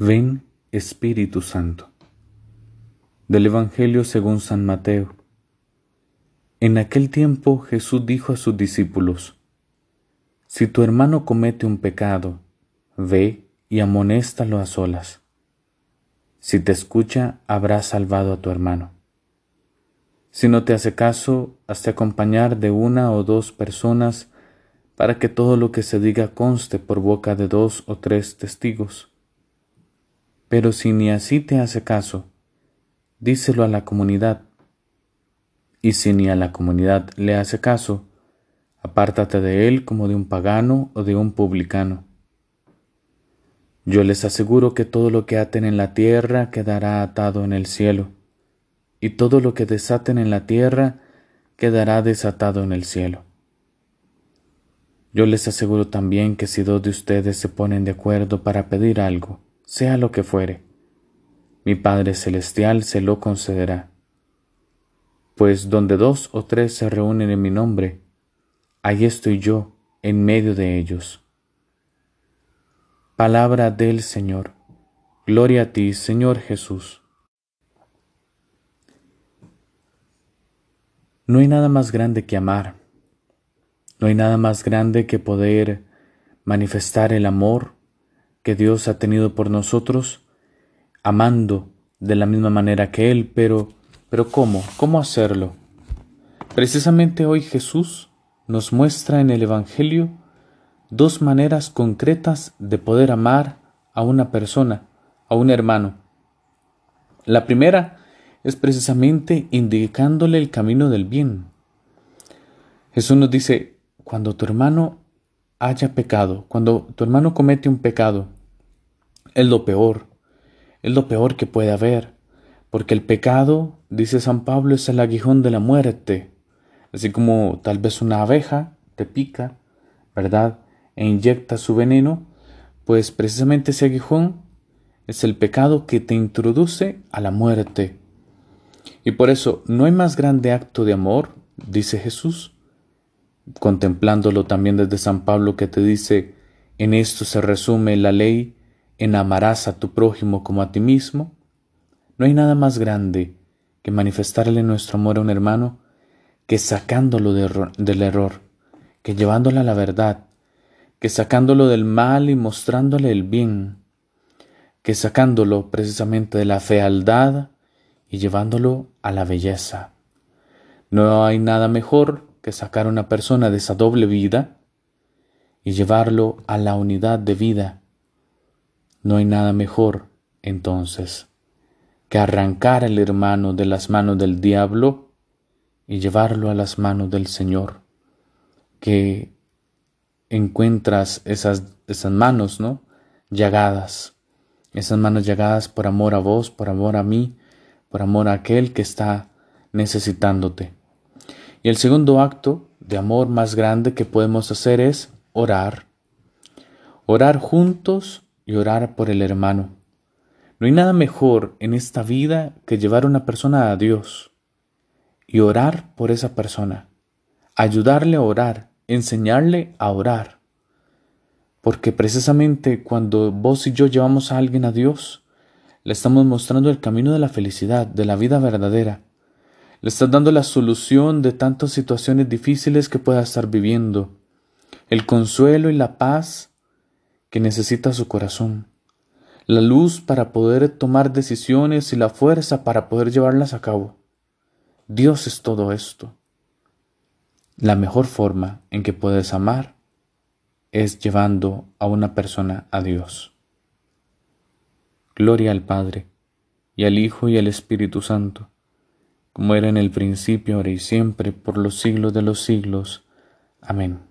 Ven Espíritu Santo. Del Evangelio según San Mateo. En aquel tiempo Jesús dijo a sus discípulos, Si tu hermano comete un pecado, ve y amonéstalo a solas. Si te escucha, habrás salvado a tu hermano. Si no te hace caso, hazte acompañar de una o dos personas para que todo lo que se diga conste por boca de dos o tres testigos. Pero si ni así te hace caso, díselo a la comunidad. Y si ni a la comunidad le hace caso, apártate de él como de un pagano o de un publicano. Yo les aseguro que todo lo que aten en la tierra quedará atado en el cielo, y todo lo que desaten en la tierra quedará desatado en el cielo. Yo les aseguro también que si dos de ustedes se ponen de acuerdo para pedir algo, sea lo que fuere, mi Padre Celestial se lo concederá. Pues donde dos o tres se reúnen en mi nombre, ahí estoy yo en medio de ellos. Palabra del Señor. Gloria a ti, Señor Jesús. No hay nada más grande que amar. No hay nada más grande que poder manifestar el amor que Dios ha tenido por nosotros, amando de la misma manera que Él, pero, pero ¿cómo? ¿Cómo hacerlo? Precisamente hoy Jesús nos muestra en el Evangelio dos maneras concretas de poder amar a una persona, a un hermano. La primera es precisamente indicándole el camino del bien. Jesús nos dice, cuando tu hermano haya pecado, cuando tu hermano comete un pecado, es lo peor, es lo peor que puede haber, porque el pecado, dice San Pablo, es el aguijón de la muerte, así como tal vez una abeja te pica, ¿verdad? E inyecta su veneno, pues precisamente ese aguijón es el pecado que te introduce a la muerte. Y por eso no hay más grande acto de amor, dice Jesús, contemplándolo también desde San Pablo que te dice, en esto se resume la ley en amarás a tu prójimo como a ti mismo, no hay nada más grande que manifestarle nuestro amor a un hermano que sacándolo del error, que llevándole a la verdad, que sacándolo del mal y mostrándole el bien, que sacándolo precisamente de la fealdad y llevándolo a la belleza. No hay nada mejor que sacar a una persona de esa doble vida y llevarlo a la unidad de vida no hay nada mejor, entonces, que arrancar al hermano de las manos del diablo y llevarlo a las manos del Señor, que encuentras esas, esas manos, ¿no? Llagadas, esas manos llagadas por amor a vos, por amor a mí, por amor a aquel que está necesitándote. Y el segundo acto de amor más grande que podemos hacer es orar. Orar juntos y orar por el hermano. No hay nada mejor en esta vida que llevar a una persona a Dios y orar por esa persona, ayudarle a orar, enseñarle a orar. Porque precisamente cuando vos y yo llevamos a alguien a Dios, le estamos mostrando el camino de la felicidad, de la vida verdadera. Le estás dando la solución de tantas situaciones difíciles que pueda estar viviendo, el consuelo y la paz que necesita su corazón, la luz para poder tomar decisiones y la fuerza para poder llevarlas a cabo. Dios es todo esto. La mejor forma en que puedes amar es llevando a una persona a Dios. Gloria al Padre, y al Hijo y al Espíritu Santo, como era en el principio, ahora y siempre, por los siglos de los siglos. Amén.